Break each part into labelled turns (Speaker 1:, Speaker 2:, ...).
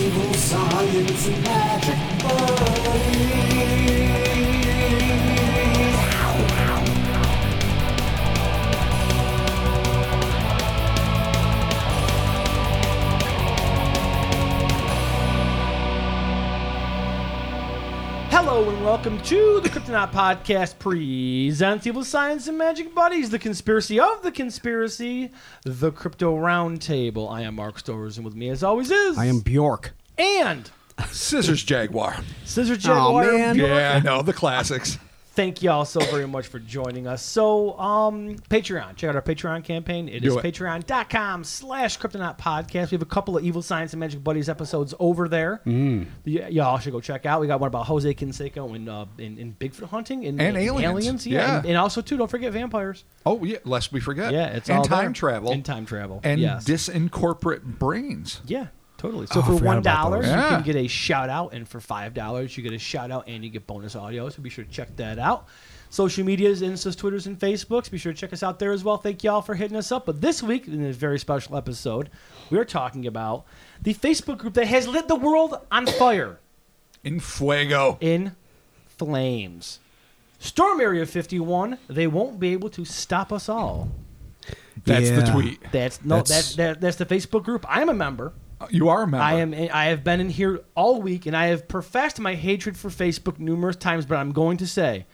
Speaker 1: Evil science and magic buddies.
Speaker 2: Hello and welcome to the Cryptonaut Podcast presents Evil Science and Magic Buddies, the conspiracy of the conspiracy, the Crypto Roundtable. I am Mark Stowers, and with me, as always, is
Speaker 3: I am Bjork.
Speaker 2: and
Speaker 4: Scissors Jaguar.
Speaker 2: Scissor Jaguar.
Speaker 3: man.
Speaker 4: Yeah, I know the classics.
Speaker 2: Thank y'all so very much for joining us. So, um, Patreon. Check out our Patreon campaign. It is
Speaker 4: Do it.
Speaker 2: patreon.com slash Cryptonaut Podcast. We have a couple of Evil Science and Magic Buddies episodes over there. Mm. y'all should go check out. We got one about Jose Canseco and, uh, in, in Bigfoot hunting and,
Speaker 4: And aliens.
Speaker 2: yeah.
Speaker 4: Yeah.
Speaker 2: And, and also, too, don't forget vampires.
Speaker 4: Oh yeah, lest we forget.
Speaker 2: Yeah, it's
Speaker 4: and
Speaker 2: all
Speaker 4: time
Speaker 2: there.
Speaker 4: travel
Speaker 2: And time travel.
Speaker 4: and
Speaker 2: yes.
Speaker 4: disincorporate brains.
Speaker 2: yeah, totally. So
Speaker 3: Oh,
Speaker 2: for one
Speaker 3: about
Speaker 2: dollar,
Speaker 3: those.
Speaker 2: you
Speaker 4: Yeah.
Speaker 2: can get a shout out, and for five dollars, you get a shout out and you get bonus audio. So be sure to check that out. Social medias, Instas, Twitters, and Facebooks. Be sure to check us out there as well. Thank y'all for hitting us up. But this week, in this very special episode, we are talking about the Facebook group that has lit the world on fire
Speaker 4: In fuego.
Speaker 2: in flames. Storm Area 51, they won't be able to stop us all.
Speaker 4: That's the tweet.
Speaker 2: That's no,
Speaker 3: That's-
Speaker 2: that's that, that's the Facebook group. I'm a member.
Speaker 4: You are a member.
Speaker 2: I am. I have been in here all week, and I have professed my hatred for Facebook numerous times. But I'm going to say,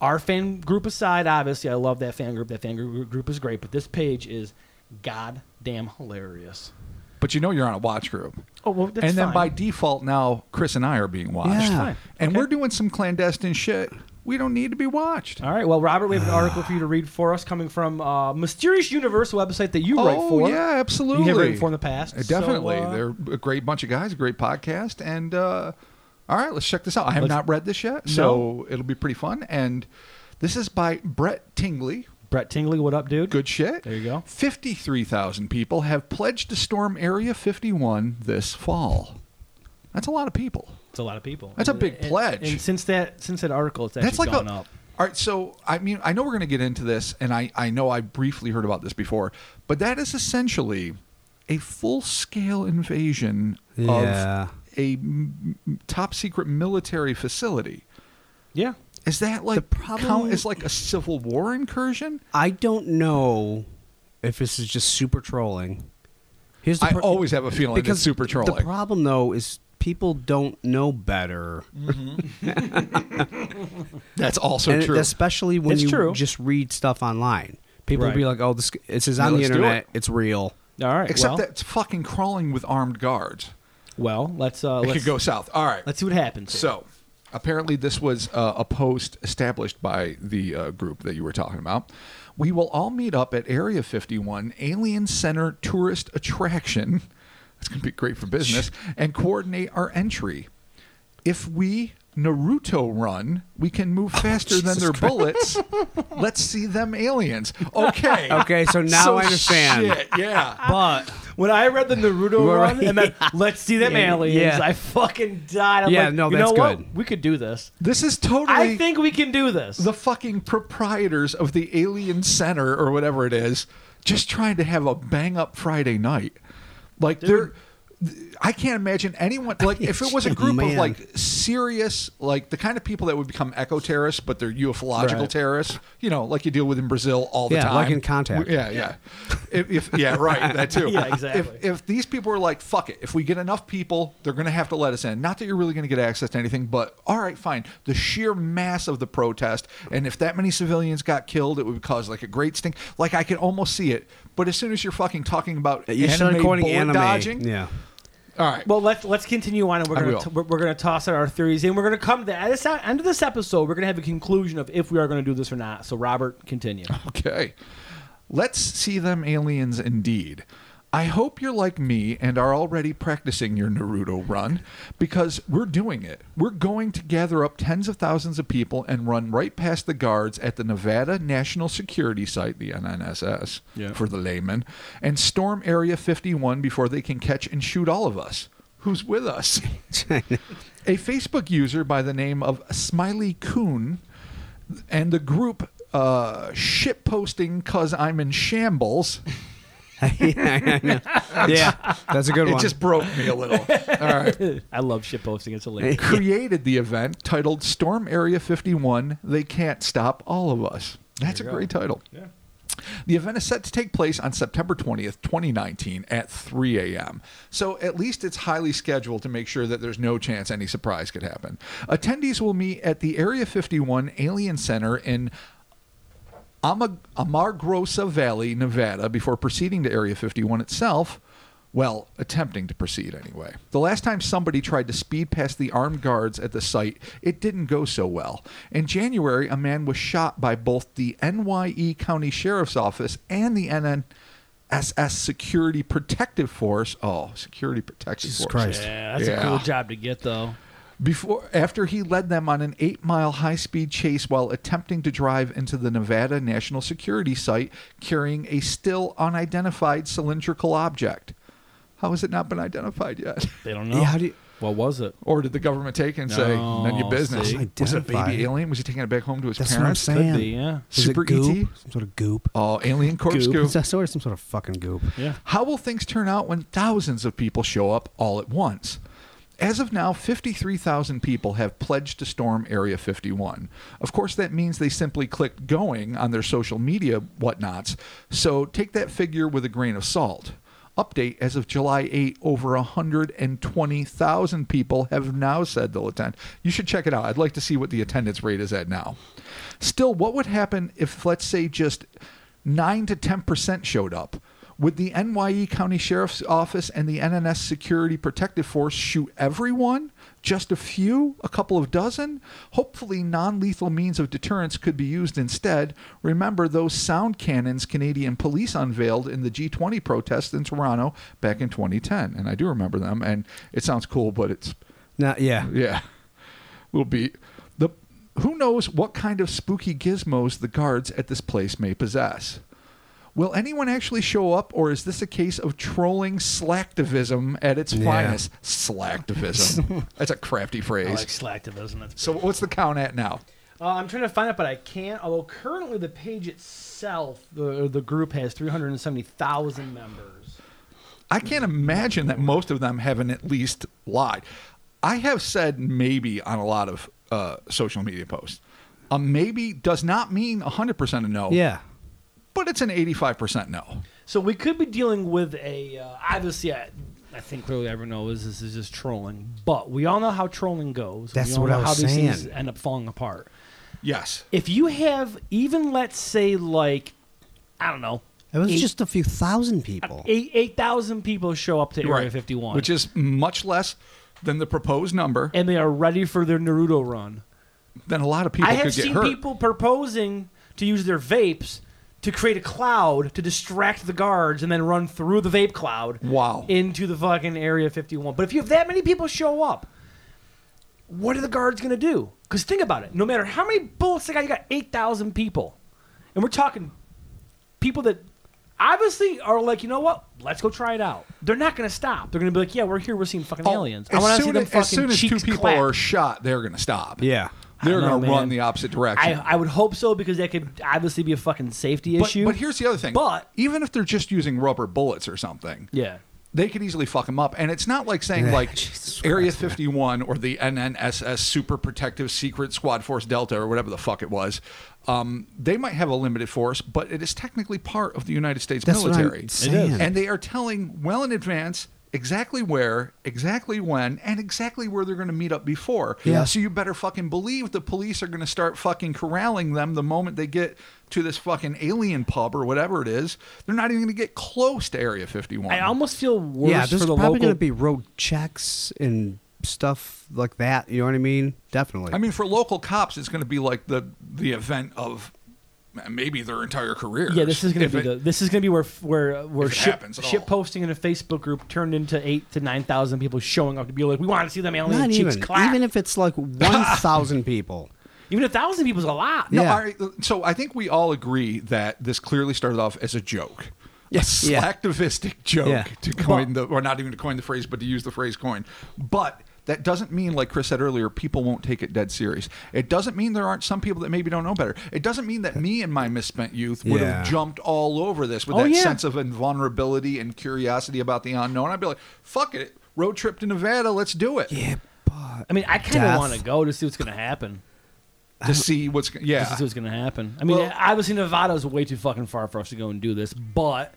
Speaker 2: our fan group aside, obviously, I love that fan group. That fan group group is great. But this page is goddamn hilarious.
Speaker 4: But you know you're on a watch group.
Speaker 2: Oh well, that's
Speaker 4: and then
Speaker 2: fine.
Speaker 4: by default now Chris and I are being watched.
Speaker 3: Yeah.
Speaker 4: And
Speaker 2: Okay.
Speaker 4: we're doing some clandestine shit. We don't need to be watched.
Speaker 2: All right. Well, Robert, we have an article for you to read for us, coming from uh, Mysterious Universe, website that you write
Speaker 4: oh
Speaker 2: for.
Speaker 4: yeah, absolutely.
Speaker 2: You have written for in the past.
Speaker 4: Uh,
Speaker 2: so,
Speaker 4: Definitely.
Speaker 2: uh,
Speaker 4: They're a great bunch of guys, a great podcast. And uh, all right, let's check this out. I have not read this yet, so it'll be pretty fun. And this is by Brett Tingley.
Speaker 2: Brett Tingley, what up, dude?
Speaker 4: Good shit.
Speaker 2: There you go.
Speaker 4: 53,000 people have pledged to storm Area 51 this fall. That's a lot of people.
Speaker 2: It's a lot of people.
Speaker 4: That's a big
Speaker 2: and-
Speaker 4: pledge.
Speaker 2: And since that since that article, it's actually
Speaker 4: That's like
Speaker 2: gone
Speaker 4: a.
Speaker 2: up.
Speaker 4: All right, so I mean, I know we're going to get into this, and I, I know I briefly heard about this before, but that is essentially a full scale invasion
Speaker 3: Yeah.
Speaker 4: of a m- top secret military facility.
Speaker 2: Yeah.
Speaker 4: Is that like
Speaker 3: problem-
Speaker 4: count as like a civil war incursion?
Speaker 3: I don't know if this is just super trolling. Here's the
Speaker 4: I always have a feeling
Speaker 3: because
Speaker 4: it's super trolling.
Speaker 3: The problem though is people don't know better,
Speaker 4: That's also
Speaker 3: and
Speaker 4: true.
Speaker 3: especially when
Speaker 2: It's
Speaker 3: you
Speaker 2: true.
Speaker 3: just read stuff online. People
Speaker 2: Right.
Speaker 3: will be like, "Oh, this this is
Speaker 4: Yeah,
Speaker 3: on the internet.
Speaker 4: it.
Speaker 3: It's real."
Speaker 2: All right.
Speaker 4: Except
Speaker 2: well,
Speaker 4: that it's fucking crawling with armed guards.
Speaker 2: well, let's uh,
Speaker 4: It
Speaker 2: let's
Speaker 4: could go south. All right.
Speaker 2: let's see what happens. here.
Speaker 4: So, apparently, this was uh, a post established by the uh, group that you were talking about. We will all meet up at Area 51 Alien Center Tourist Attraction. That's going to be great for business. and coordinate our entry. If we Naruto run, we can move oh, faster than
Speaker 3: Oh, Jesus
Speaker 4: their
Speaker 3: Christ.
Speaker 4: bullets. Let's see them aliens. Okay.
Speaker 3: Okay, so now
Speaker 4: So
Speaker 3: I understand.
Speaker 4: shit, yeah.
Speaker 3: But
Speaker 2: when I read the Naruto
Speaker 3: Right,
Speaker 2: run and then let's see them
Speaker 3: Yeah,
Speaker 2: aliens,
Speaker 3: yeah.
Speaker 2: I fucking died. I'm
Speaker 3: Yeah,
Speaker 2: like,
Speaker 3: no,
Speaker 2: you
Speaker 3: that's
Speaker 2: know what?
Speaker 3: good.
Speaker 2: We could do this.
Speaker 4: This is totally.
Speaker 2: I think we can do this.
Speaker 4: the fucking proprietors of the Alien Center or whatever it is just trying to have a bang up Friday night. Like they're I can't imagine anyone like if it was a group of like serious like the kind of people that would become eco terrorists but they're ufological
Speaker 2: Right.
Speaker 4: terrorists, you know, like you deal with in Brazil all the
Speaker 3: Yeah,
Speaker 4: time.
Speaker 3: like in Contact.
Speaker 4: Yeah, yeah. if, if yeah, right, that too.
Speaker 2: Yeah, exactly.
Speaker 4: If if these people were like, fuck it, if we get enough people, they're going to have to let us in. Not that you're really going to get access to anything, but all right, fine. The sheer mass of the protest, and if that many civilians got killed, it would cause like a great stink. Like I can almost see it. But as soon as you're fucking talking about
Speaker 3: you start
Speaker 4: anime
Speaker 3: quoting
Speaker 4: bullet
Speaker 3: anime.
Speaker 4: dodging,
Speaker 3: Yeah.
Speaker 4: all right.
Speaker 2: well, let's let's continue on, and we're
Speaker 4: I
Speaker 2: gonna
Speaker 4: will.
Speaker 2: t- we're, we're gonna toss out our theories, and we're gonna come to at this end of this episode. We're gonna have a conclusion of if we are gonna do this or not. So, Robert, continue.
Speaker 4: Okay. Let's see them aliens indeed. I hope you're like me and are already practicing your Naruto run because we're doing it. We're going to gather up tens of thousands of people and run right past the guards at the Nevada National Security Site, the NNSS
Speaker 2: Yeah.
Speaker 4: for the layman, and storm Area 51 before they can catch and shoot all of us. Who's with us? A Facebook user by the name of Smiley Coon and the group uh, shit posting cause I'm in shambles
Speaker 3: yeah, I know. yeah, that's a good one.
Speaker 4: It
Speaker 3: one.
Speaker 4: just broke me a little. All right.
Speaker 2: I love shit posting. It's hilarious.
Speaker 4: Created the event titled Storm Area 51 They Can't Stop All of Us. That's a great title.
Speaker 2: Yeah.
Speaker 4: The event is set to take place on September 20th, 2019 at 3 a.m. So at least it's highly scheduled to make sure that there's no chance any surprise could happen. Attendees will meet at the Area 51 Alien Center in Ama- Amargosa Valley, Nevada, before proceeding to Area 51 itself. Well, attempting to proceed anyway. The last time somebody tried to speed past the armed guards at the site, it didn't go so well. In January, a man was shot by both the NYE County Sheriff's Office and the NNSS Security Protective Force. Oh, Security Protective
Speaker 3: Jesus
Speaker 4: Force.
Speaker 3: Christ.
Speaker 2: Yeah, that's
Speaker 4: Yeah.
Speaker 2: a cool job to get though.
Speaker 4: Before after he led them on an 8-mile high-speed chase while attempting to drive into the Nevada National Security Site carrying a still unidentified cylindrical object. How has it not been identified yet?
Speaker 2: They don't know.
Speaker 3: Yeah, how do you-
Speaker 2: what was it?
Speaker 4: Or did the government take it and say,
Speaker 2: No,
Speaker 4: none of your business?
Speaker 2: see.
Speaker 4: Was it a baby alien? Was he taking it back home to his
Speaker 3: That's what I'm
Speaker 4: parents?
Speaker 3: saying.
Speaker 2: Could be, yeah.
Speaker 3: Is
Speaker 4: Super
Speaker 3: goop?
Speaker 4: ET?
Speaker 3: Some sort of goop.
Speaker 4: Oh, alien corpse
Speaker 2: Goop.
Speaker 4: goo.
Speaker 3: It's sort of some sort of fucking goop.
Speaker 2: Yeah.
Speaker 4: How will things turn out when thousands of people show up all at once? As of now, 53,000 people have pledged to storm Area 51. Of course, that means they simply clicked going on their social media whatnots, so take that figure with a grain of salt. Update as of July 8, over 120,000 people have now said they'll attend. You should check it out. I'd like to see what the attendance rate is at now. Still, what would happen if, let's say, just 9 to 10% showed up? Would the NYE County Sheriff's Office and the NNS Security Protective Force shoot everyone? Just a few? A couple of dozen? Hopefully, non lethal means of deterrence could be used instead. Remember those sound cannons Canadian police unveiled in the G20 protest in Toronto back in 2010. And I do remember them, and it sounds cool, but it's
Speaker 3: Not, yeah.
Speaker 4: yeah. Will be the who knows what kind of spooky gizmos the guards at this place may possess. Will anyone actually show up, or is this a case of trolling slacktivism at its
Speaker 3: Yeah.
Speaker 4: finest? Slacktivism. That's a crafty
Speaker 2: I
Speaker 4: phrase.
Speaker 2: like slacktivism. That's
Speaker 4: so, what's the count at now?
Speaker 2: Uh, I'm trying to find it, but I can't. Although currently the page itself, the the group has 370,000 members.
Speaker 4: I can't imagine that most of them haven't at least lied. I have said maybe on a lot of uh, social media posts. A maybe does not mean 100% a no.
Speaker 3: Yeah.
Speaker 4: But it's an 85% no.
Speaker 2: So we could be dealing with a uh, obviously. I, I think clearly everyone knows this is just trolling, but we all know how trolling goes.
Speaker 3: That's
Speaker 2: we all
Speaker 3: what
Speaker 2: know
Speaker 3: I was
Speaker 2: how these things
Speaker 3: saying.
Speaker 2: end up falling apart.
Speaker 4: Yes.
Speaker 2: If you have even let's say like I don't know,
Speaker 3: It was
Speaker 2: Eight-
Speaker 3: just a few thousand people.
Speaker 2: eight eight thousand people show up to Area
Speaker 4: Right.
Speaker 2: 51,
Speaker 4: Which is much less than the proposed number,
Speaker 2: and they are ready for their Naruto run.
Speaker 4: then a lot of people
Speaker 2: I have
Speaker 4: could get
Speaker 2: seen
Speaker 4: hurt.
Speaker 2: people proposing to use their vapes to create a cloud to distract the guards and then run through the vape cloud
Speaker 4: Wow.
Speaker 2: into the fucking Area 51. But if you have that many people show up, what are the guards going to do? Because think about it. No matter how many bullets they got, you got 8,000 people. And we're talking people that obviously are like, you know what? Let's go try it out. They're not going to stop. They're going to be like, yeah, we're here. We're seeing fucking
Speaker 4: Oh,
Speaker 2: aliens. I
Speaker 4: as
Speaker 2: want to see
Speaker 4: soon
Speaker 2: them
Speaker 4: as,
Speaker 2: fucking
Speaker 4: as soon as two
Speaker 2: cheeks
Speaker 4: people
Speaker 2: clap.
Speaker 4: are shot, they're going to stop.
Speaker 3: Yeah.
Speaker 4: They're going to run the opposite direction.
Speaker 2: I, I would hope so because that could obviously be a fucking safety
Speaker 4: but,
Speaker 2: issue.
Speaker 4: but here's the other thing.
Speaker 2: But-
Speaker 4: even if they're just using rubber bullets or something,
Speaker 2: yeah.
Speaker 4: they could easily fuck them up. And it's not like saying like Area
Speaker 3: Christ, man.
Speaker 4: 51 or the NNSS Super Protective Secret Squad Force Delta or whatever the fuck it was. Um, they might have a limited force, but it is technically part of the United States
Speaker 3: That's what I'm
Speaker 4: military.
Speaker 3: saying.
Speaker 4: And they are telling well in advance exactly where, exactly when, and exactly where they're going to meet up before.
Speaker 3: Yeah.
Speaker 4: So you better fucking believe the police are going to start fucking corralling them the moment they get to this fucking alien pub or whatever it is. They're not even going to get close to Area 51.
Speaker 2: I almost feel worse
Speaker 3: yeah,
Speaker 2: for
Speaker 3: there's
Speaker 2: the
Speaker 3: probably
Speaker 2: local.
Speaker 3: going to be road checks and stuff like that. You know what I mean? Definitely.
Speaker 4: I mean, for local cops, it's going to be like the the event of maybe their entire career.
Speaker 2: yeah, this is going to be the. This is going to be where where uh, where
Speaker 4: if
Speaker 2: ship,
Speaker 4: happens
Speaker 2: ship posting in a Facebook group turned into eight to nine thousand people showing up to be like, we want to see them alien
Speaker 3: Not
Speaker 2: cheeks
Speaker 3: even.
Speaker 2: clap.
Speaker 3: Even if it's like 1,000 people.
Speaker 2: even a thousand people is a lot.
Speaker 4: No,
Speaker 3: Yeah.
Speaker 4: all right, so I think we all agree that this clearly started off as a joke.
Speaker 3: Yes.
Speaker 4: A
Speaker 3: Yeah.
Speaker 4: slacktivistic joke
Speaker 3: Yeah.
Speaker 4: to coin the, or not even to coin the phrase, but to use the phrase coin. But that doesn't mean, like Chris said earlier, people won't take it dead serious. It doesn't mean there aren't some people that maybe don't know better. It doesn't mean that me and my misspent youth would
Speaker 3: Yeah.
Speaker 4: have jumped all over this with
Speaker 2: Oh,
Speaker 4: that
Speaker 2: yeah.
Speaker 4: sense of vulnerability and curiosity about the unknown. I'd be like, fuck it, road trip to Nevada, let's do it.
Speaker 3: Yeah, but
Speaker 2: I mean, I kind of want to go to see what's going to happen.
Speaker 4: To see what's, yeah.
Speaker 2: to see what's going to happen. I mean,
Speaker 4: Well-
Speaker 2: obviously Nevada is way too fucking far for us to go and do this, but.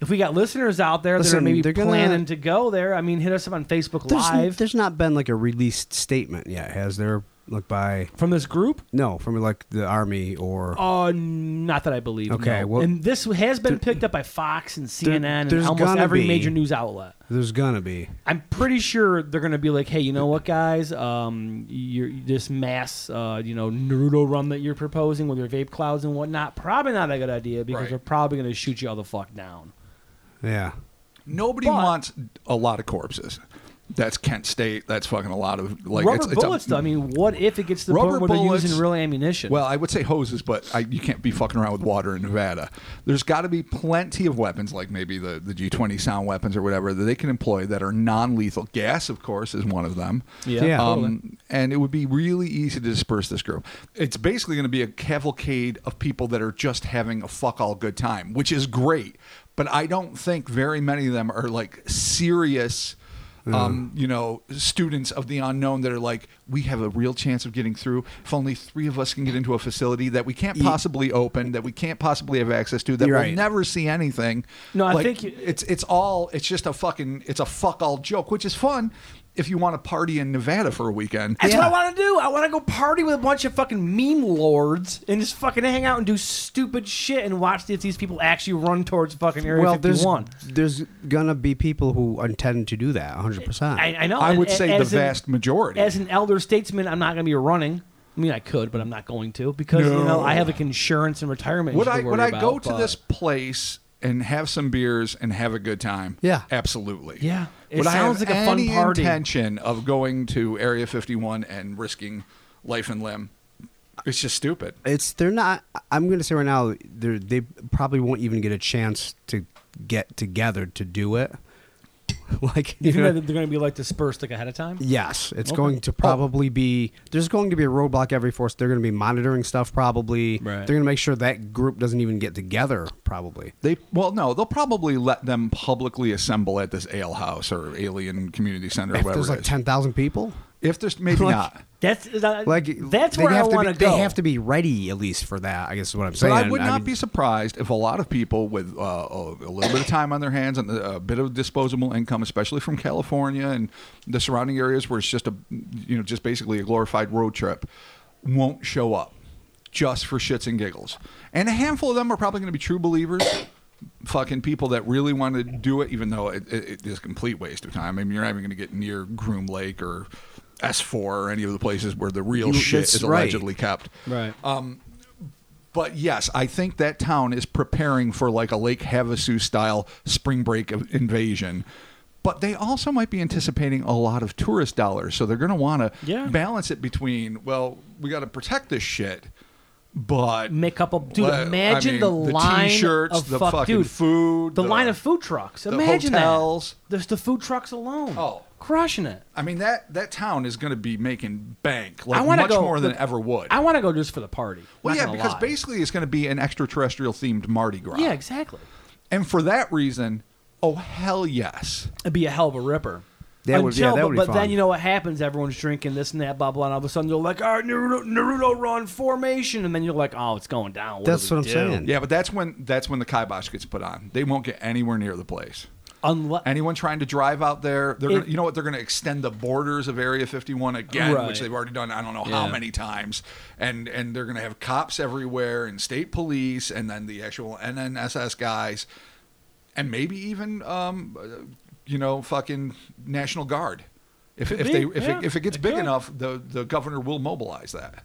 Speaker 2: If we got listeners out there that are maybe
Speaker 3: they're gonna-
Speaker 2: planning to go there, I mean, hit us up on Facebook
Speaker 3: there's,
Speaker 2: Live
Speaker 3: there's not been like a released statement yet, has there? Like by
Speaker 2: from this group.
Speaker 3: no, from like the army or
Speaker 2: Uh, not that I believe.
Speaker 3: Okay,
Speaker 2: no.
Speaker 3: well-
Speaker 2: and this has been picked up by Fox and CNN and
Speaker 3: there's
Speaker 2: almost
Speaker 3: gonna
Speaker 2: every
Speaker 3: be.
Speaker 2: major news outlet.
Speaker 3: there's gonna be.
Speaker 2: I'm pretty sure they're going to be like, hey, you know what, guys? Um, you're, this mass, uh, you know, Naruto run that you're proposing with your vape clouds and whatnot, probably not a good idea because
Speaker 4: Right.
Speaker 2: they're probably going to shoot you all the fuck down.
Speaker 3: Yeah.
Speaker 4: Nobody
Speaker 2: But-
Speaker 4: wants a lot of corpses. That's Kent State. That's fucking a lot of like
Speaker 2: Rubber
Speaker 4: it's, it's a-
Speaker 2: bullets, though. I mean, what if it gets to the
Speaker 4: Rubber
Speaker 2: point where they're
Speaker 4: bullets-
Speaker 2: using real ammunition?
Speaker 4: Well, I would say hoses, but I, you can't be fucking around with water in Nevada. There's got to be plenty of weapons, like maybe the, the G20 sound weapons or whatever, that they can employ that are non lethal. Gas, of course, is one of them.
Speaker 2: yeah,
Speaker 3: Yeah.
Speaker 2: totally.
Speaker 4: Um, and it would be really easy to disperse this group. It's basically going to be a cavalcade of people that are just having a fuck all good time, which is great. But I don't think very many of them are like serious. Um, you know, students of the unknown that are like, we have a real chance of getting through. If only three of us can get into a facility that we can't possibly open, that we can't possibly have access to, that
Speaker 3: You're
Speaker 4: we'll
Speaker 3: right.
Speaker 4: never see anything.
Speaker 2: No, I
Speaker 4: Like,
Speaker 2: think you-
Speaker 4: it's it's all it's just a fucking it's a fuck all joke, which is fun if you want to party in Nevada for a weekend.
Speaker 2: That's
Speaker 3: Yeah.
Speaker 2: what I want to do. I want to go party with a bunch of fucking meme lords and just fucking hang out and do stupid shit and watch if these people actually run towards fucking Area
Speaker 3: well, there's
Speaker 2: 51.
Speaker 3: there's gonna be people who intend to do that 100. percent
Speaker 2: I, I know.
Speaker 4: I would
Speaker 2: a-
Speaker 4: say the
Speaker 2: as an-
Speaker 4: vast majority.
Speaker 2: As an elder statesman, I'm not going to be running. I mean, I could, but I'm not going to because you know I have like insurance and retirement.
Speaker 4: would I would
Speaker 2: worry
Speaker 4: I go
Speaker 2: about,
Speaker 4: to
Speaker 2: but-
Speaker 4: this place and have some beers and have a good time?
Speaker 3: Yeah.
Speaker 4: absolutely.
Speaker 2: Yeah, it
Speaker 4: would
Speaker 2: sounds like a fun party.
Speaker 4: intention of going to Area 51 and risking life and limb? It's just stupid.
Speaker 3: It's they're not. I'm gonna say right now they they probably won't even get a chance to get together to do it. like
Speaker 2: You
Speaker 3: you
Speaker 2: think
Speaker 3: know,
Speaker 2: that they're going to be like dispersed like ahead of time?
Speaker 3: Yes, it's
Speaker 2: Okay.
Speaker 3: going to oh. probably be. There's going to be a roadblock every force. They're going to be monitoring stuff. Probably,
Speaker 2: Right.
Speaker 3: they're going to make sure that group doesn't even get together. Probably,
Speaker 4: They well, no, they'll probably let them publicly assemble at this ale house or alien community center, or
Speaker 3: if
Speaker 4: whatever.
Speaker 3: there's like ten thousand people,
Speaker 4: if there's maybe
Speaker 3: Like-
Speaker 4: not.
Speaker 2: That's uh,
Speaker 3: like
Speaker 2: that's where I
Speaker 3: have to
Speaker 2: want
Speaker 3: be,
Speaker 2: to go.
Speaker 3: They have to be ready at least for that. I guess is what I'm
Speaker 4: But
Speaker 3: saying.
Speaker 4: I would not
Speaker 3: mean,
Speaker 4: be surprised if a lot of people with uh, a, a little bit of time on their hands and a bit of disposable income, especially from California and the surrounding areas where it's just a, you know, just basically a glorified road trip, won't show up just for shits and giggles. And a handful of them are probably going to be true believers. Fucking people that really want to do it, even though it, it, it is a complete waste of time. I mean, you're not even going to get near Groom Lake or S4 or any of the places where the real
Speaker 3: You-
Speaker 4: shit is
Speaker 3: right.
Speaker 4: allegedly kept.
Speaker 2: right.
Speaker 4: Um, but yes, I think that town is preparing for like a Lake Havasu style spring break of invasion. But they also might be anticipating a lot of tourist dollars, so they're going to want to
Speaker 2: Yeah.
Speaker 4: balance it between. Well, we got to protect this shit, but
Speaker 2: Make up a dude.
Speaker 4: Well, I
Speaker 2: imagine
Speaker 4: mean,
Speaker 2: the,
Speaker 4: the
Speaker 2: line
Speaker 4: t-shirts,
Speaker 2: of
Speaker 4: the
Speaker 2: fuck,
Speaker 4: fucking
Speaker 2: dude,
Speaker 4: food,
Speaker 2: the,
Speaker 4: the-
Speaker 2: line of food trucks.
Speaker 4: the
Speaker 2: Imagine
Speaker 4: hotels.
Speaker 2: that. There's the food trucks alone.
Speaker 4: Oh.
Speaker 2: Crushing it.
Speaker 4: I mean that that town is going to be making bank like
Speaker 2: I want to
Speaker 4: much
Speaker 2: go
Speaker 4: more than
Speaker 2: look,
Speaker 4: ever would.
Speaker 2: I want to go just for the party.
Speaker 4: well,
Speaker 2: Not
Speaker 4: yeah, because
Speaker 2: lie.
Speaker 4: basically it's going to be an extraterrestrial themed Mardi Gras.
Speaker 2: yeah, exactly.
Speaker 4: and for that reason, oh hell yes.
Speaker 2: It'd be a hell of a ripper.
Speaker 3: That would- yeah,
Speaker 2: Until-
Speaker 3: that
Speaker 2: but,
Speaker 3: would be
Speaker 2: but then you know what happens? Everyone's drinking this and that, blah blah, and all of a sudden they're like, "All right, Naruto, Naruto run formation," and then you're like, "Oh, it's going down." What
Speaker 3: That's
Speaker 2: we
Speaker 3: what I'm
Speaker 2: do?"
Speaker 3: saying.
Speaker 4: Yeah, but that's when that's when the kibosh gets put on. They won't get anywhere near the place. Anyone trying to drive out there, they're
Speaker 2: It-
Speaker 4: gonna, you know what? They're going to extend the borders of Area 51 again,
Speaker 2: Right.
Speaker 4: which they've already done. I don't know how many times, and and they're going to have cops everywhere and state police, and then the actual NNSS guys, and maybe even um, you know, fucking National Guard. If, if
Speaker 2: be,
Speaker 4: they if
Speaker 2: yeah,
Speaker 4: it, if it gets
Speaker 2: it
Speaker 4: big
Speaker 2: could.
Speaker 4: enough, the the governor will mobilize that.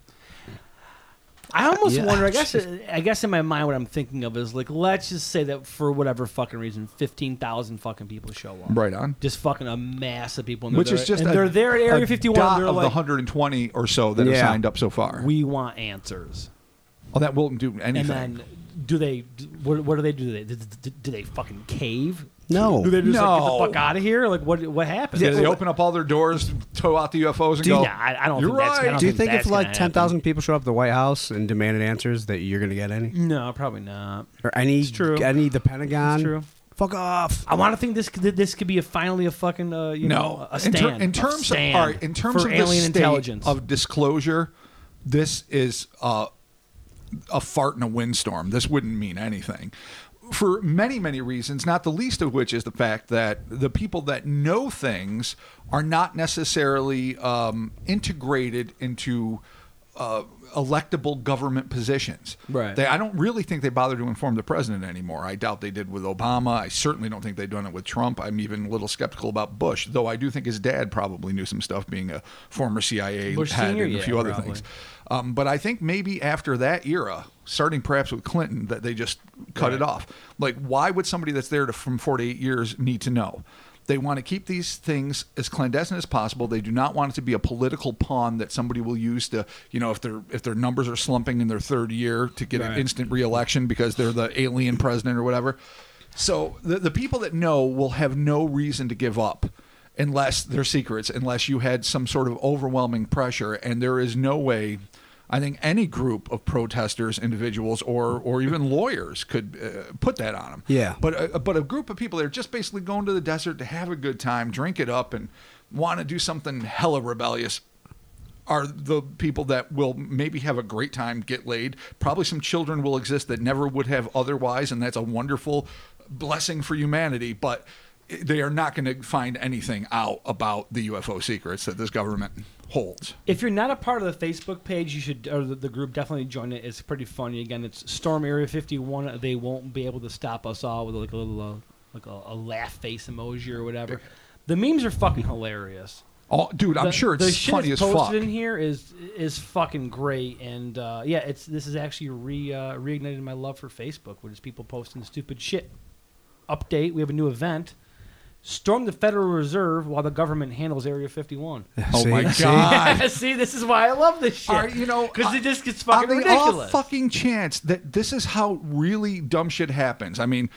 Speaker 2: I almost
Speaker 3: Yeah.
Speaker 2: wonder. I guess. I guess in my mind, what I'm thinking of is like, let's just say that for whatever fucking reason, fifteen thousand fucking people show up.
Speaker 4: Right on.
Speaker 2: Just fucking a mass of people.
Speaker 4: Which
Speaker 2: they're
Speaker 4: is just
Speaker 2: and
Speaker 4: a,
Speaker 2: they're there at Area 51.
Speaker 4: dot
Speaker 2: They're
Speaker 4: of
Speaker 2: like,
Speaker 4: the 120 or so that have signed up so far.
Speaker 2: we want answers.
Speaker 4: oh, that won't do anything.
Speaker 2: And then do they? do- What, what do they do? Do they, do they fucking cave?
Speaker 3: No.
Speaker 2: Do they just like, get
Speaker 4: No.
Speaker 2: the fuck out of here? Like what? What happened?
Speaker 4: Yeah, they open up all their doors, tow out the UFOs, and
Speaker 3: Do you-
Speaker 4: go.
Speaker 2: Yeah, I, I don't
Speaker 4: You're
Speaker 2: think that's. I
Speaker 4: right.
Speaker 2: don't
Speaker 3: Do you
Speaker 2: think,
Speaker 3: think if
Speaker 2: that's gonna
Speaker 3: like ten thousand people show up at the White House and demanded answers that you're gonna get any?
Speaker 2: No, probably not.
Speaker 3: Or any
Speaker 2: It's true.
Speaker 3: any the Pentagon?
Speaker 2: It's true.
Speaker 3: Fuck off.
Speaker 2: I want to think this could- this could be a finally a fucking uh, you know
Speaker 4: No,
Speaker 2: a
Speaker 4: in,
Speaker 2: stand
Speaker 4: ter- in
Speaker 2: a
Speaker 4: terms
Speaker 2: stand
Speaker 4: of all right, in terms
Speaker 2: for
Speaker 4: of
Speaker 2: alien
Speaker 4: the state
Speaker 2: intelligence
Speaker 4: of disclosure, this is uh, a fart in a windstorm. This wouldn't mean anything. For many, many reasons, not the least of which is the fact that the people that know things are not necessarily um, integrated into uh, electable government positions.
Speaker 2: Right.
Speaker 4: They, I don't really think they bother to inform the president anymore. I doubt they did with Obama. I certainly don't think they've done it with Trump. I'm even a little skeptical about Bush, though I do think his dad probably knew some stuff, being a former CIA
Speaker 2: Bush
Speaker 4: head
Speaker 2: Senior?
Speaker 4: and a
Speaker 2: Yeah,
Speaker 4: few other
Speaker 2: probably.
Speaker 4: things. Um, but I think maybe after that era, starting perhaps with Clinton, that they just cut it off. Like, why would somebody that's there to, from four to eight years need to know? They want to keep these things as clandestine as possible. They do not want it to be a political pawn that somebody will use to, you know, if their if their numbers are slumping in their third year to get an instant reelection because they're the alien president or whatever. So the the people that know will have no reason to give up unless they're secrets, unless you had some sort of overwhelming pressure, and there is no way. I think any group of protesters, individuals, or or even lawyers could uh, put that on them.
Speaker 3: Yeah.
Speaker 4: But a, but a group of people that are just basically going to the desert to have a good time, drink it up, and want to do something hella rebellious are the people that will maybe have a great time, get laid. Probably some children will exist that never would have otherwise, and that's a wonderful blessing for humanity. But they are not going to find anything out about the UFO secrets that this government holds.
Speaker 2: If you're not a part of the Facebook page, you should, or the, the group, definitely join it. It's pretty funny. Again, it's Storm Area 51. They won't be able to stop us all with like a little, uh, like a, a laugh face emoji or whatever. The memes are fucking hilarious.
Speaker 4: Oh, dude, I'm
Speaker 2: The-
Speaker 4: sure it's
Speaker 2: the shit
Speaker 4: funny as fuck.
Speaker 2: in here is is fucking great, and uh, yeah, it's this is actually re uh, reignited my love for Facebook, which is people posting stupid shit. Update: We have a new event. Storm the Federal Reserve while the government handles Area 51.
Speaker 4: Oh
Speaker 3: See?
Speaker 4: my
Speaker 3: See?
Speaker 4: god.
Speaker 2: See, this is why I love this shit.
Speaker 4: Are, you know,
Speaker 2: because it just gets fucking
Speaker 4: on the
Speaker 2: ridiculous.
Speaker 4: off fucking chance that this is how really dumb shit happens. I mean,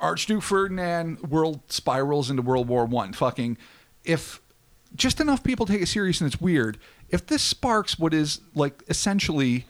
Speaker 4: Archduke Ferdinand world spirals into World War One. Fucking, if just enough people take it serious and it's weird. If this sparks what is like essentially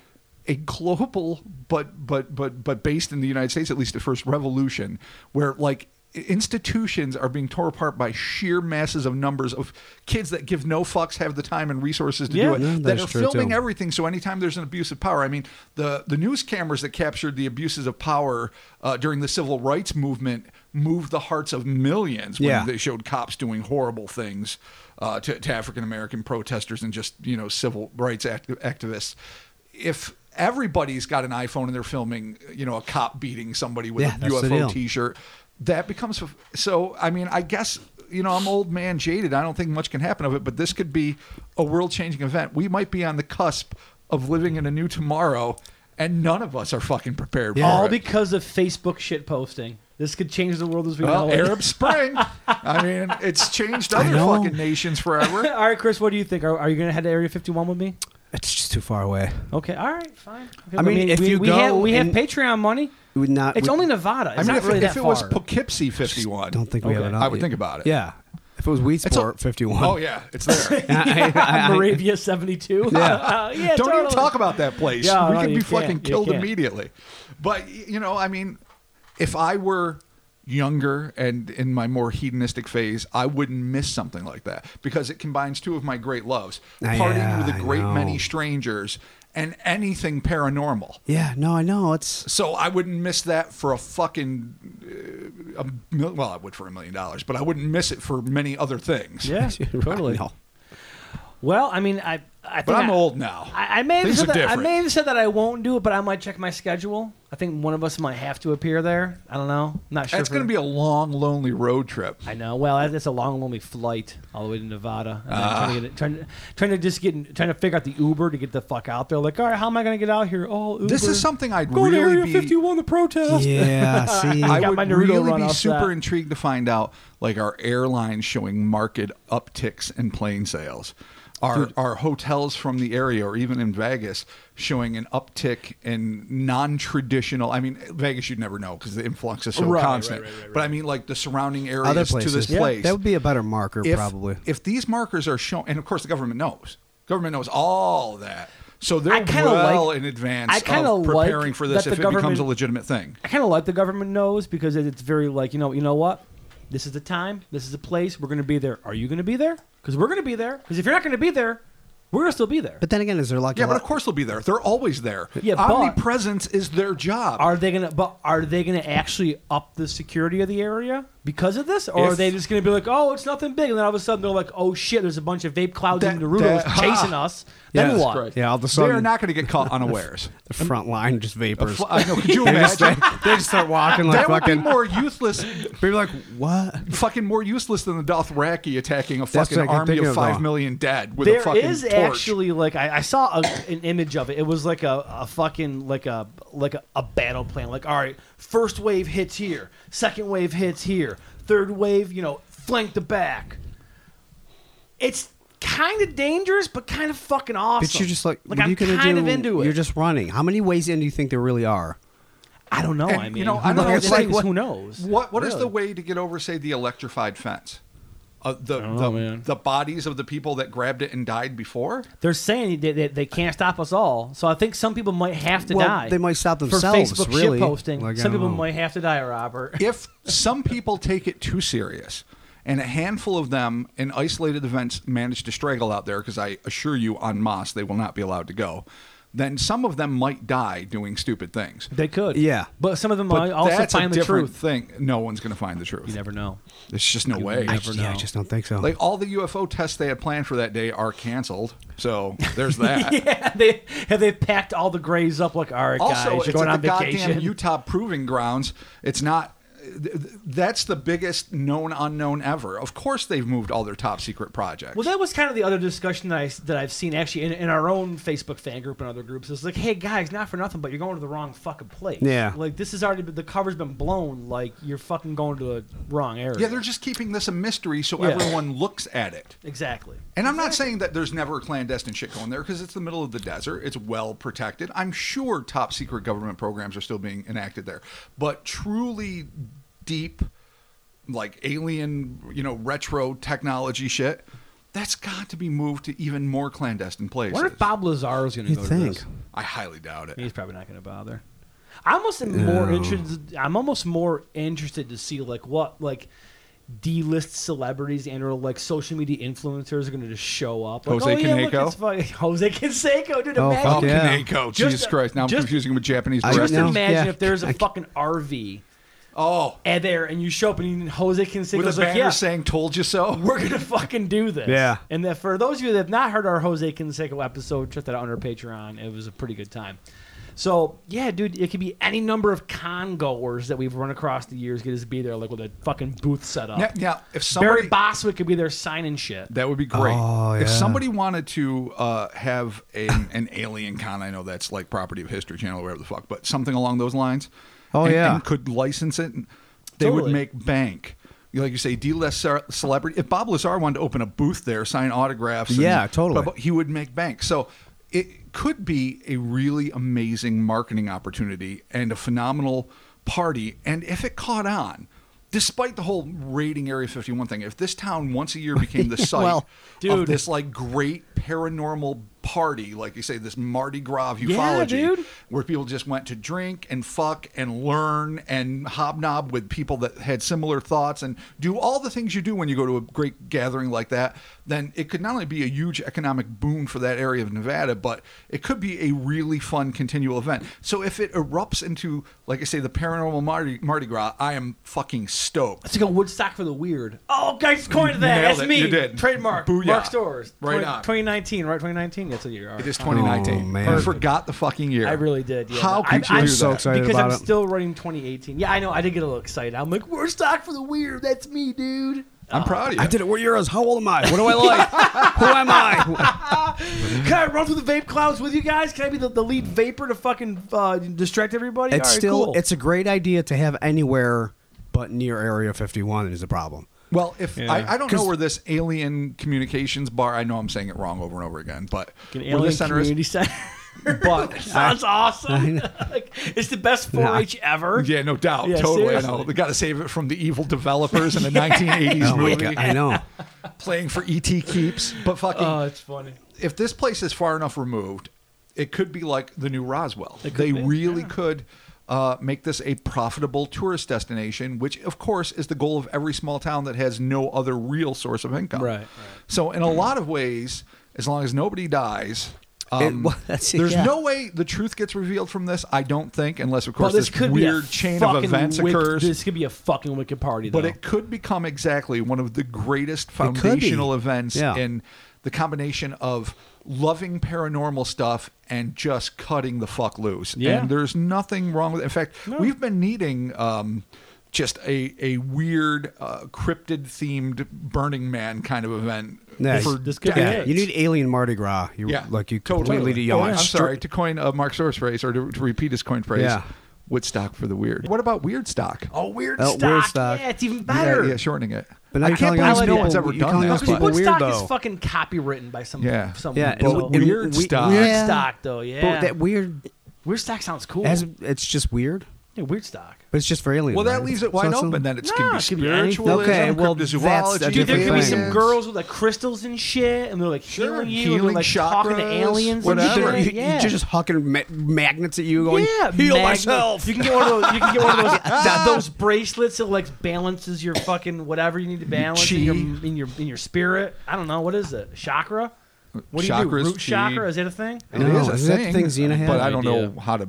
Speaker 4: a global, but but but but based in the United States, at least the first, revolution, where like institutions are being torn apart by sheer masses of numbers of kids that give no fucks, have the time and resources to
Speaker 2: Yeah.
Speaker 4: do it,
Speaker 3: yeah,
Speaker 4: that are filming
Speaker 3: too.
Speaker 4: everything. So anytime there's an abuse of power, I mean, the the news cameras that captured the abuses of power uh, during the civil rights movement moved the hearts of millions when
Speaker 3: Yeah.
Speaker 4: they showed cops doing horrible things uh, to, to African American protesters and just you know civil rights act- activists. If everybody's got an iPhone and they're filming, you know, a cop beating somebody with
Speaker 3: Yeah,
Speaker 4: a UFO. T-shirt, that becomes so. I mean, I guess you know I'm old man jaded. I don't think much can happen of it, but this could be a world-changing event. We might be on the cusp of living in a new tomorrow, and none of us are fucking prepared for
Speaker 2: All
Speaker 4: it.
Speaker 2: because of Facebook shit posting. This could change the world as we
Speaker 4: well,
Speaker 2: know it.
Speaker 4: Arab Spring. I mean, it's changed other fucking nations forever.
Speaker 2: all right, Chris, what do you think? Are, are you going to head to Area 51 with me?
Speaker 3: It's just too far away.
Speaker 2: Okay, all right, fine. Okay,
Speaker 3: I mean, if
Speaker 2: we,
Speaker 3: you
Speaker 2: we
Speaker 3: go
Speaker 2: have, we have
Speaker 3: and-
Speaker 2: Patreon money.
Speaker 3: We would not.
Speaker 2: It's
Speaker 3: we-
Speaker 2: only Nevada. It's
Speaker 4: I mean,
Speaker 2: not
Speaker 4: if,
Speaker 2: really
Speaker 4: it, if
Speaker 2: that
Speaker 4: it was. Poughkeepsie 51,
Speaker 3: Don't think we have
Speaker 2: Okay.
Speaker 3: enough.
Speaker 4: I would think about it.
Speaker 3: Yeah. If it was Wheat
Speaker 4: It's a-
Speaker 3: 51.
Speaker 4: Oh yeah, it's there.
Speaker 3: I- I- I-
Speaker 2: Moravia 72.
Speaker 3: Yeah.
Speaker 2: Uh, yeah
Speaker 4: Don't
Speaker 2: totally.
Speaker 4: even talk about that place.
Speaker 2: Yeah,
Speaker 4: we
Speaker 2: no,
Speaker 4: could
Speaker 2: you
Speaker 4: be
Speaker 2: can't.
Speaker 4: fucking
Speaker 2: You
Speaker 4: killed
Speaker 2: can't.
Speaker 4: immediately. But y- you know, I mean, if I were younger and in my more hedonistic phase, I wouldn't miss something like that because it combines two of my great loves:
Speaker 3: Ah,
Speaker 4: partying
Speaker 3: yeah,
Speaker 4: with a great many strangers and anything paranormal.
Speaker 3: Yeah, no, I know. It's
Speaker 4: So I wouldn't miss that for a fucking uh, a mil- well, I would for a million dollars, but I wouldn't miss it for many other things.
Speaker 2: Yeah, totally.
Speaker 3: No.
Speaker 2: Well, I mean, I. I
Speaker 4: But I'm
Speaker 2: I,
Speaker 4: old now.
Speaker 2: I, I may have
Speaker 4: Things
Speaker 2: said
Speaker 4: are
Speaker 2: that, I
Speaker 4: different.
Speaker 2: may have said that I won't do it, but I might check my schedule. I think one of us might have to appear there. I don't know. Not sure.
Speaker 4: That's
Speaker 2: for-
Speaker 4: going to be a long, lonely road trip.
Speaker 2: I know. Well, it's a long, lonely flight all the way to Nevada. And then
Speaker 4: Ah.
Speaker 2: trying, to get it, trying, to, trying to just get, trying to figure out the Uber to get the fuck out there. Like, all right, how am I going to get out here? Oh, Uber.
Speaker 4: This is something I'd
Speaker 2: Go to
Speaker 4: really
Speaker 2: Area
Speaker 4: be.
Speaker 2: 51 to protest.
Speaker 3: Yeah, see.
Speaker 2: I
Speaker 4: I
Speaker 2: got
Speaker 4: would
Speaker 2: my Naruto
Speaker 4: really
Speaker 2: run
Speaker 4: be
Speaker 2: off
Speaker 4: super
Speaker 2: that.
Speaker 4: intrigued to find out, like our airlines showing market upticks in plane sales. Are are hotels from the area or even in Vegas showing an uptick in non-traditional. I mean, Vegas you'd never know because the influx is so
Speaker 2: Right,
Speaker 4: constant.
Speaker 2: right, right, right,
Speaker 4: But I mean, like the surrounding
Speaker 3: Other
Speaker 4: areas to
Speaker 3: places.
Speaker 4: this
Speaker 3: Yeah,
Speaker 4: place.
Speaker 3: That would be a better marker,
Speaker 4: if,
Speaker 3: probably.
Speaker 4: If these markers are shown, and of course the government knows, government knows all that. So they're
Speaker 2: kinda
Speaker 4: well
Speaker 2: like-
Speaker 4: in advance
Speaker 2: I kinda
Speaker 4: of preparing
Speaker 2: like
Speaker 4: for this if
Speaker 2: the
Speaker 4: it becomes a
Speaker 2: government-
Speaker 4: legitimate thing.
Speaker 2: I kind of like the government knows because it's very like you know you know what, this is the time, this is the place, we're going to be there. Are you going to be there? Because we're going to be there. Because if you're not going to be there, we're going to still be there.
Speaker 3: but then again, is there like
Speaker 4: Yeah, but
Speaker 3: lot-
Speaker 4: of course they'll be there. They're always there.
Speaker 2: Yeah, but-
Speaker 4: omnipresence is their job.
Speaker 2: Are they gonna? But are they gonna actually up the security of the area because of this, or are they just gonna be like, "Oh, it's nothing big," and then all of a sudden they're like, "Oh shit, there's a bunch of vape clouds
Speaker 4: That-
Speaker 2: in Naruto's
Speaker 4: that-
Speaker 2: chasing us." Then
Speaker 3: Yes,
Speaker 2: what?
Speaker 4: Christ.
Speaker 3: Yeah, all of a sudden They're
Speaker 4: not going to get caught unawares.
Speaker 3: the front line just vapors.
Speaker 4: I know. Could you
Speaker 3: they, just,
Speaker 4: imagine?
Speaker 3: they just start walking like
Speaker 4: that would be
Speaker 3: fucking.
Speaker 4: more useless,
Speaker 3: People are like, what?
Speaker 4: fucking more useless than the Dothraki attacking a fucking army of
Speaker 3: of,
Speaker 4: five dead with a fucking
Speaker 2: is
Speaker 4: torch.
Speaker 2: actually like I, I saw a, an image of it. It was like a, a fucking like a like a, a battle plan. Like all right, first wave hits here, second wave hits here, third wave, you know, flank the back. It's kind of dangerous, but kind of fucking awesome.
Speaker 3: But you're just like,
Speaker 2: like
Speaker 3: what
Speaker 2: I'm
Speaker 3: you gonna
Speaker 2: kind
Speaker 3: do?
Speaker 2: of into it.
Speaker 3: You're just running. How many ways in do you think there really are?
Speaker 2: I don't know.
Speaker 4: And,
Speaker 2: I mean,
Speaker 4: you know,
Speaker 2: who
Speaker 4: I don't know,
Speaker 2: knows?
Speaker 4: it's like what-
Speaker 2: who knows?
Speaker 4: What What is
Speaker 2: Really.
Speaker 4: the way to get over, say, the electrified fence? Uh, the
Speaker 2: don't
Speaker 4: the,
Speaker 2: know,
Speaker 4: the bodies of the people that grabbed it and died before.
Speaker 2: They're saying that they, they can't stop us all. So I think some people might have to
Speaker 3: Well,
Speaker 2: die.
Speaker 3: they might stop
Speaker 2: for
Speaker 3: themselves,
Speaker 2: Facebook
Speaker 3: really.
Speaker 2: shit posting.
Speaker 3: Like,
Speaker 2: some people
Speaker 3: know.
Speaker 2: might have to die, Robert.
Speaker 4: If some people take it too serious, and a handful of them in isolated events manage to straggle out there, because I assure you, on Moss, they will not be allowed to go. Then some of them might die doing stupid things.
Speaker 2: They could.
Speaker 3: Yeah.
Speaker 2: But some of them
Speaker 4: But
Speaker 2: might also
Speaker 4: that's
Speaker 2: find
Speaker 4: a
Speaker 2: the
Speaker 4: different
Speaker 2: truth.
Speaker 4: thing. No one's going to find the truth.
Speaker 2: You never know.
Speaker 4: There's just no
Speaker 2: You
Speaker 4: way.
Speaker 3: I,
Speaker 2: never
Speaker 3: yeah, I
Speaker 2: know.
Speaker 3: just don't think so.
Speaker 4: Like all the UFO tests they had planned for that day are canceled. So there's that.
Speaker 2: yeah, they have they packed all the grays up like, all right,
Speaker 4: Also,
Speaker 2: guys,
Speaker 4: it's
Speaker 2: you're going
Speaker 4: at
Speaker 2: on
Speaker 4: the
Speaker 2: vacation.
Speaker 4: goddamn Utah proving grounds. It's not. Th- th- That's the biggest known unknown ever. Of course, they've moved all their top secret projects.
Speaker 2: well, that was kind of the other discussion that I that I've seen actually in, in our own Facebook fan group and other groups. It's like, hey guys, not for nothing, but you're going to the wrong fucking place.
Speaker 3: Yeah.
Speaker 2: Like this has already been, the cover's been blown. Like you're fucking going to the wrong area.
Speaker 4: yeah, they're just keeping this a mystery so
Speaker 2: Yeah.
Speaker 4: everyone looks at it.
Speaker 2: exactly.
Speaker 4: And I'm not saying that there's never clandestine shit going there because it's the middle of the desert. It's well protected. I'm sure top secret government programs are still being enacted there. But truly deep, like alien, you know, retro technology shit, that's got to be moved to even more clandestine places.
Speaker 2: What if Bob Lazar is going to
Speaker 3: You
Speaker 2: go to this.
Speaker 4: I highly doubt it.
Speaker 2: He's probably not going to bother. I'm almost am more interested. I'm almost more interested to see like what like D-list celebrities and or like social media influencers are going to just show up. Like,
Speaker 4: Jose
Speaker 2: oh, yeah, look,
Speaker 4: Canseco?
Speaker 2: it's fucking- Jose Canseco, dude.
Speaker 3: Oh,
Speaker 2: imagine,
Speaker 3: fuck
Speaker 4: Oh,
Speaker 3: yeah.
Speaker 4: Kaneko.
Speaker 2: Just-
Speaker 4: Jesus Christ. Now I'm
Speaker 2: just-
Speaker 4: confusing him with Japanese
Speaker 3: I
Speaker 2: Just
Speaker 3: know.
Speaker 2: imagine
Speaker 3: Yeah.
Speaker 2: if there's a
Speaker 3: I-
Speaker 2: fucking RV
Speaker 4: Oh,
Speaker 2: and there and you show up and Jose Canseco's
Speaker 4: with a
Speaker 2: like,
Speaker 4: banner
Speaker 2: yeah,
Speaker 4: saying "Told you so."
Speaker 2: we're gonna fucking do this.
Speaker 3: Yeah.
Speaker 2: And that for those of you that have not heard our Jose Canseco episode, check that out on our Patreon. It was a pretty good time. So yeah, dude, it could be any number of con goers that we've run across the years get us be there, like with a fucking booth set up.
Speaker 4: Yeah, yeah. If somebody
Speaker 2: Barry Bostwick could be there signing shit.
Speaker 4: That would be great.
Speaker 3: Oh,
Speaker 4: If
Speaker 3: yeah.
Speaker 4: somebody wanted to uh, have an, an alien con, I know that's like property of History Channel or whatever the fuck, but something along those lines.
Speaker 3: Oh,
Speaker 4: and,
Speaker 3: yeah.
Speaker 4: and could license it. They would make bank. Like you say, D-list celebrity. If Bob Lazar wanted to open a booth there, sign autographs, and-
Speaker 3: Yeah, totally.
Speaker 4: but he would make bank. So it could be a really amazing marketing opportunity and a phenomenal party. And if it caught on, despite the whole raiding Area 51 thing, if this town once a year became the site
Speaker 3: Well,
Speaker 4: of
Speaker 2: dude.
Speaker 4: this like great paranormal party, like you say, this Mardi Gras of
Speaker 2: Yeah,
Speaker 4: ufology,
Speaker 2: dude.
Speaker 4: where people just went to drink and fuck and learn and hobnob with people that had similar thoughts and do all the things you do when you go to a great gathering like that, then it could not only be a huge economic boon for that area of Nevada, but it could be a really fun continual event. So if it erupts into, like I say, the paranormal Mardi, Mardi Gras, I am fucking stoked.
Speaker 2: Let's a Woodstock for the weird. Oh, guys, coined that.
Speaker 4: Nailed
Speaker 2: That's
Speaker 4: it.
Speaker 2: me.
Speaker 4: You did.
Speaker 2: Trademark.
Speaker 4: Booyah.
Speaker 2: Mark Stowers.
Speaker 4: Right
Speaker 2: 20
Speaker 4: on.
Speaker 2: 2019, right? 2019. That's a year.
Speaker 4: It is 2019.
Speaker 3: Oh, man.
Speaker 4: I forgot the fucking year.
Speaker 2: I really did. Yeah.
Speaker 4: How
Speaker 2: I,
Speaker 4: could you
Speaker 2: I'm
Speaker 4: do
Speaker 3: so
Speaker 4: that?
Speaker 3: excited
Speaker 2: because
Speaker 3: about
Speaker 2: I'm
Speaker 3: it.
Speaker 2: still running 2018. Yeah, I know. I did get a little excited. I'm like, we're stock for the weird. That's me, dude.
Speaker 4: I'm proud of you.
Speaker 3: I did it. We're euros. How old am I? What do I like? Who am I?
Speaker 2: Can I run through the vape clouds with you guys? Can I be the, the lead vapor to fucking uh, distract everybody?
Speaker 3: It's
Speaker 2: All right,
Speaker 3: still
Speaker 2: cool.
Speaker 3: it's a great idea to have anywhere but near Area 51 is a problem.
Speaker 4: Well, if
Speaker 2: Yeah.
Speaker 4: I, I don't know where this alien communications bar, I know I'm saying it wrong over and over again, but
Speaker 2: An
Speaker 4: where
Speaker 2: alien
Speaker 4: this center is-
Speaker 2: center.
Speaker 4: but
Speaker 2: Sounds awesome. like, it's the best 4-H ever.
Speaker 4: yeah, no doubt,
Speaker 2: Yeah,
Speaker 4: totally. I know they got to save it from the evil developers in the 1980s
Speaker 3: Oh
Speaker 4: movie
Speaker 3: I know.
Speaker 4: playing for ET keeps. But fucking,
Speaker 2: Oh, it's funny.
Speaker 4: if this place is far enough removed, it could be like the new Roswell. They
Speaker 2: be,
Speaker 4: really
Speaker 2: yeah.
Speaker 4: could uh, make this a profitable tourist destination, which, of course, is the goal of every small town that has no other real source of income.
Speaker 2: Right, right.
Speaker 4: So, in a lot of ways, as long as nobody dies. Um,
Speaker 3: It- well,
Speaker 4: there's
Speaker 3: yeah.
Speaker 4: no way the truth gets revealed from this. I don't think, unless of
Speaker 2: Well,
Speaker 4: course
Speaker 2: this
Speaker 4: this,
Speaker 2: could
Speaker 4: weird
Speaker 2: be a
Speaker 4: chain of
Speaker 2: fucking
Speaker 4: events
Speaker 2: wick-
Speaker 4: occurs.
Speaker 2: This could be a fucking wicked party, though.
Speaker 4: But it could become exactly one of the greatest foundational events
Speaker 3: Yeah.
Speaker 4: in the combination of loving paranormal stuff and just cutting the fuck loose.
Speaker 2: Yeah.
Speaker 4: And there's nothing wrong with it. In fact,
Speaker 2: No.
Speaker 4: we've been needing um, just a, a weird uh, cryptid themed Burning Man kind of event
Speaker 3: Yeah,
Speaker 4: for
Speaker 2: this could be
Speaker 3: Yeah,
Speaker 2: it.
Speaker 3: you need alien Mardi gras. You,
Speaker 4: yeah,
Speaker 3: like you
Speaker 4: totally.
Speaker 3: completely. You
Speaker 4: Oh,
Speaker 3: know,
Speaker 4: I'm sorry to coin uh, Mark Source phrase or to, to repeat his coin phrase.
Speaker 3: Yeah.
Speaker 4: Woodstock for the weird. What about weird stock?
Speaker 2: Oh, weird
Speaker 3: Oh,
Speaker 2: stock.
Speaker 3: weird stock.
Speaker 2: Yeah, it's even
Speaker 4: Yeah,
Speaker 2: better.
Speaker 4: yeah, shortening it.
Speaker 3: But
Speaker 4: I can't
Speaker 3: calling us
Speaker 4: believe no
Speaker 2: people-
Speaker 4: one's ever done that.
Speaker 3: us
Speaker 2: Because Woodstock
Speaker 3: weird,
Speaker 2: is fucking copywritten by some.
Speaker 4: Yeah.
Speaker 2: some
Speaker 3: Yeah, and
Speaker 2: so-
Speaker 4: weird
Speaker 3: we-
Speaker 4: stock.
Speaker 2: Weird stock, though. Yeah.
Speaker 3: But that weird.
Speaker 2: weird stock sounds cool.
Speaker 3: Has, it's just weird,
Speaker 2: yeah, weird stock.
Speaker 3: but it's just for aliens.
Speaker 4: Well, that
Speaker 3: right?
Speaker 4: leaves it
Speaker 3: So
Speaker 4: wide
Speaker 3: it's a-
Speaker 4: open. Then it's
Speaker 2: No,
Speaker 4: going
Speaker 2: it
Speaker 4: to be
Speaker 2: be anything.
Speaker 3: Okay, well, that's a
Speaker 4: cryptozoology.
Speaker 2: Dude, there could be some
Speaker 3: thing.
Speaker 2: girls with like crystals and shit, and they're like
Speaker 4: Sure,
Speaker 2: healing you,
Speaker 4: healing
Speaker 2: and they're like talking to
Speaker 4: chakras,
Speaker 2: aliens,
Speaker 4: whatever.
Speaker 2: And
Speaker 3: You,
Speaker 2: shit.
Speaker 3: you-
Speaker 2: yeah.
Speaker 3: you're just hucking ma- magnets at you, going,
Speaker 2: yeah,
Speaker 3: "Heal
Speaker 2: magnet-
Speaker 3: myself."
Speaker 2: You can get one of those. You can get one of those. Ah. that, those bracelets that like balances your fucking whatever you need to balance in your,
Speaker 4: Chi.
Speaker 2: in your in your spirit. I don't know what is it. Chakra. What do you do?
Speaker 4: Chakras,
Speaker 2: Root
Speaker 4: chi.
Speaker 2: chakra? Is that a thing?
Speaker 4: It
Speaker 3: No,
Speaker 4: is a
Speaker 3: isn't that the
Speaker 4: thing,
Speaker 3: thing Xena had?
Speaker 4: but I don't
Speaker 2: idea.
Speaker 4: know how to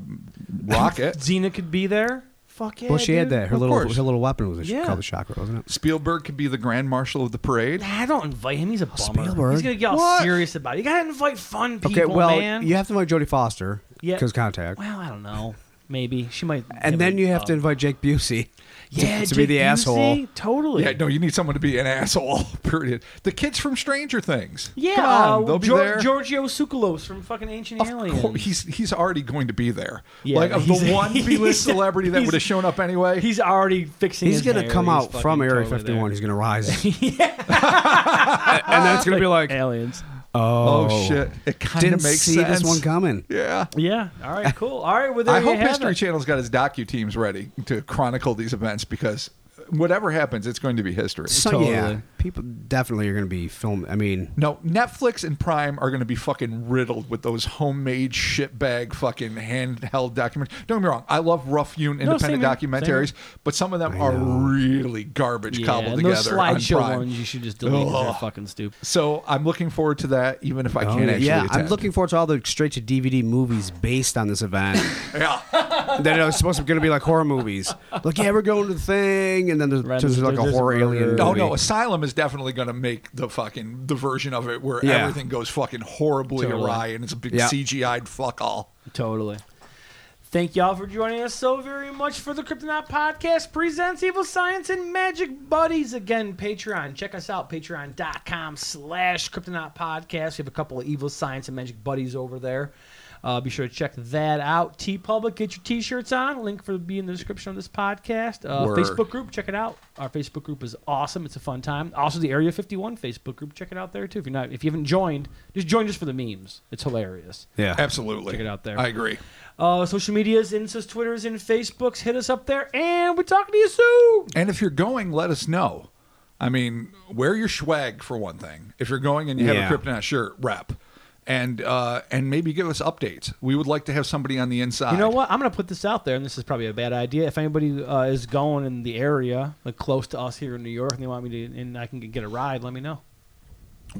Speaker 4: rock it.
Speaker 2: Xena could be there. Fuck yeah.
Speaker 3: well, she had
Speaker 2: dude.
Speaker 3: that. Her
Speaker 4: Of
Speaker 3: little
Speaker 4: course.
Speaker 3: her little weapon was a,
Speaker 2: Yeah.
Speaker 3: called the chakra, wasn't it?
Speaker 4: Spielberg could be the grand marshal of the parade.
Speaker 2: Nah, don't invite him. He's a bummer.
Speaker 3: Spielberg?
Speaker 2: He's gonna get all
Speaker 4: What?
Speaker 2: serious about it. You gotta invite fun people,
Speaker 3: Okay, well,
Speaker 2: man.
Speaker 3: you have to invite Jodie Foster
Speaker 2: Yeah.
Speaker 3: because contact,
Speaker 2: Well, I don't know. Maybe she might.
Speaker 3: and then you have to invite Jake Busey.
Speaker 2: Yeah,
Speaker 3: to be the
Speaker 2: Busey,
Speaker 3: asshole.
Speaker 2: Totally.
Speaker 4: Yeah, no, you need someone to be an asshole. Period. The kids from Stranger Things.
Speaker 2: Yeah,
Speaker 4: Come on,
Speaker 2: uh,
Speaker 4: they'll be
Speaker 2: Gior-
Speaker 4: there.
Speaker 2: Giorgio Tsoukalos from fucking Ancient
Speaker 4: Of
Speaker 2: Aliens.
Speaker 4: course, he's he's already going to be there.
Speaker 2: Yeah,
Speaker 4: like of the one B-list celebrity that would have shown up anyway.
Speaker 2: He's already fixing.
Speaker 3: He's
Speaker 2: his
Speaker 3: gonna
Speaker 2: hair.
Speaker 3: come
Speaker 2: He's
Speaker 3: out from Area
Speaker 2: totally
Speaker 3: 51.
Speaker 2: there.
Speaker 3: He's gonna rise, and then it's gonna be like,
Speaker 2: aliens.
Speaker 3: Oh,
Speaker 4: oh, shit! It kind
Speaker 3: didn't
Speaker 4: of makes
Speaker 3: see
Speaker 4: sense.
Speaker 3: this one coming.
Speaker 4: Yeah.
Speaker 2: Yeah. All right. Cool. All right. Well, there
Speaker 4: I
Speaker 2: you
Speaker 4: hope
Speaker 2: have
Speaker 4: History
Speaker 2: it.
Speaker 4: Channel's got its docu teams ready to chronicle these events because whatever happens, it's going to be history.
Speaker 3: So yeah, people definitely are gonna be film. I mean,
Speaker 4: No, Netflix and Prime are going to be fucking riddled with those homemade shitbag fucking handheld documentaries. Don't get me wrong, I love rough hewn independent
Speaker 2: same here.
Speaker 4: documentaries, but some of them
Speaker 3: I
Speaker 4: are
Speaker 3: know.
Speaker 4: really garbage
Speaker 2: Yeah,
Speaker 4: cobbled
Speaker 2: and those
Speaker 4: together on
Speaker 2: slideshow
Speaker 4: Prime.
Speaker 2: ones you should just delete. They're fucking stupid.
Speaker 4: So I'm looking forward to that, even if I
Speaker 3: oh,
Speaker 4: can't actually
Speaker 3: yeah, I'm looking forward to all the straight to DVD movies based on this event.
Speaker 4: Yeah.
Speaker 3: that are supposed to be going to be like horror movies. Like, yeah, we're going to the thing, and then there's,
Speaker 2: Right,
Speaker 3: there's
Speaker 2: there's-
Speaker 3: like a
Speaker 2: there's
Speaker 3: horror
Speaker 2: murder.
Speaker 3: alien.
Speaker 4: Oh, no,
Speaker 3: movie.
Speaker 4: no, Asylum is definitely going to make the fucking the version of it where
Speaker 3: Yeah.
Speaker 4: everything goes fucking horribly
Speaker 2: Totally.
Speaker 4: awry and it's a big
Speaker 3: Yeah.
Speaker 4: CGI'd fuck all.
Speaker 2: Totally. Thank y'all for joining us so very much for the Cryptonaut Podcast presents Evil Science and Magic Buddies. Again, Patreon. Check us out, patreon.com slash Cryptonaut Podcast. We have a couple of Evil Science and Magic Buddies over there. Uh, be sure to check that out. TeePublic, get your T-shirts on. Link for be in the description of this podcast. Uh, Facebook group, check it out. Our Facebook group is awesome. It's a fun time. Also, the Area 51 Facebook group, check it out there too. If you're not, if you haven't joined, just join just for the memes. It's hilarious.
Speaker 3: Yeah.
Speaker 4: Absolutely.
Speaker 2: Check it out there.
Speaker 4: I agree.
Speaker 2: Uh, social medias, Instas, Twitters, and Facebooks. Hit us up there, and we're talking to you soon.
Speaker 4: And if you're going, let us know. I mean, wear your swag for one thing. If you're going and you
Speaker 3: Yeah.
Speaker 4: have a Kryptonite shirt, rep. And uh, and maybe give us updates. We would like to have somebody on the inside.
Speaker 2: You know what? I'm gonna put this out there, and this is probably a bad idea. If anybody uh, is going in the area, like close to us here in New York, and they want me to, and I can get a ride, let me know.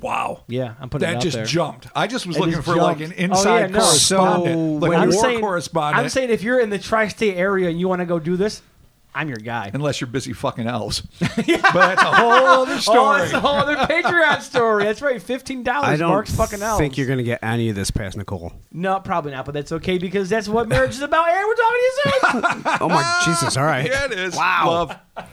Speaker 4: Wow.
Speaker 2: Yeah, I'm putting it
Speaker 4: That just
Speaker 2: there.
Speaker 4: jumped. I just was
Speaker 2: It
Speaker 4: looking for like
Speaker 2: jumped.
Speaker 4: an
Speaker 2: Oh,
Speaker 4: inside
Speaker 2: yeah, no.
Speaker 4: correspondent,
Speaker 3: So
Speaker 4: like
Speaker 2: I'm
Speaker 4: war
Speaker 2: saying,
Speaker 4: correspondent.
Speaker 2: I'm saying if you're in the tri-state area and you want to go do this, I'm your guy.
Speaker 4: unless you're busy fucking elves. yeah. But that's a whole oh, other
Speaker 2: Oh,
Speaker 4: story.
Speaker 2: that's a whole other Patreon story. That's right, fifteen
Speaker 3: I
Speaker 2: dollars.
Speaker 3: don't
Speaker 2: Mark's fucking elves.
Speaker 3: think you're going to get any of this past Nicole.
Speaker 2: No, probably not, but that's okay because that's what marriage is about. And we're talking to you soon.
Speaker 3: Oh my Jesus! All right.
Speaker 4: yeah, it is.
Speaker 3: Wow.
Speaker 4: Love.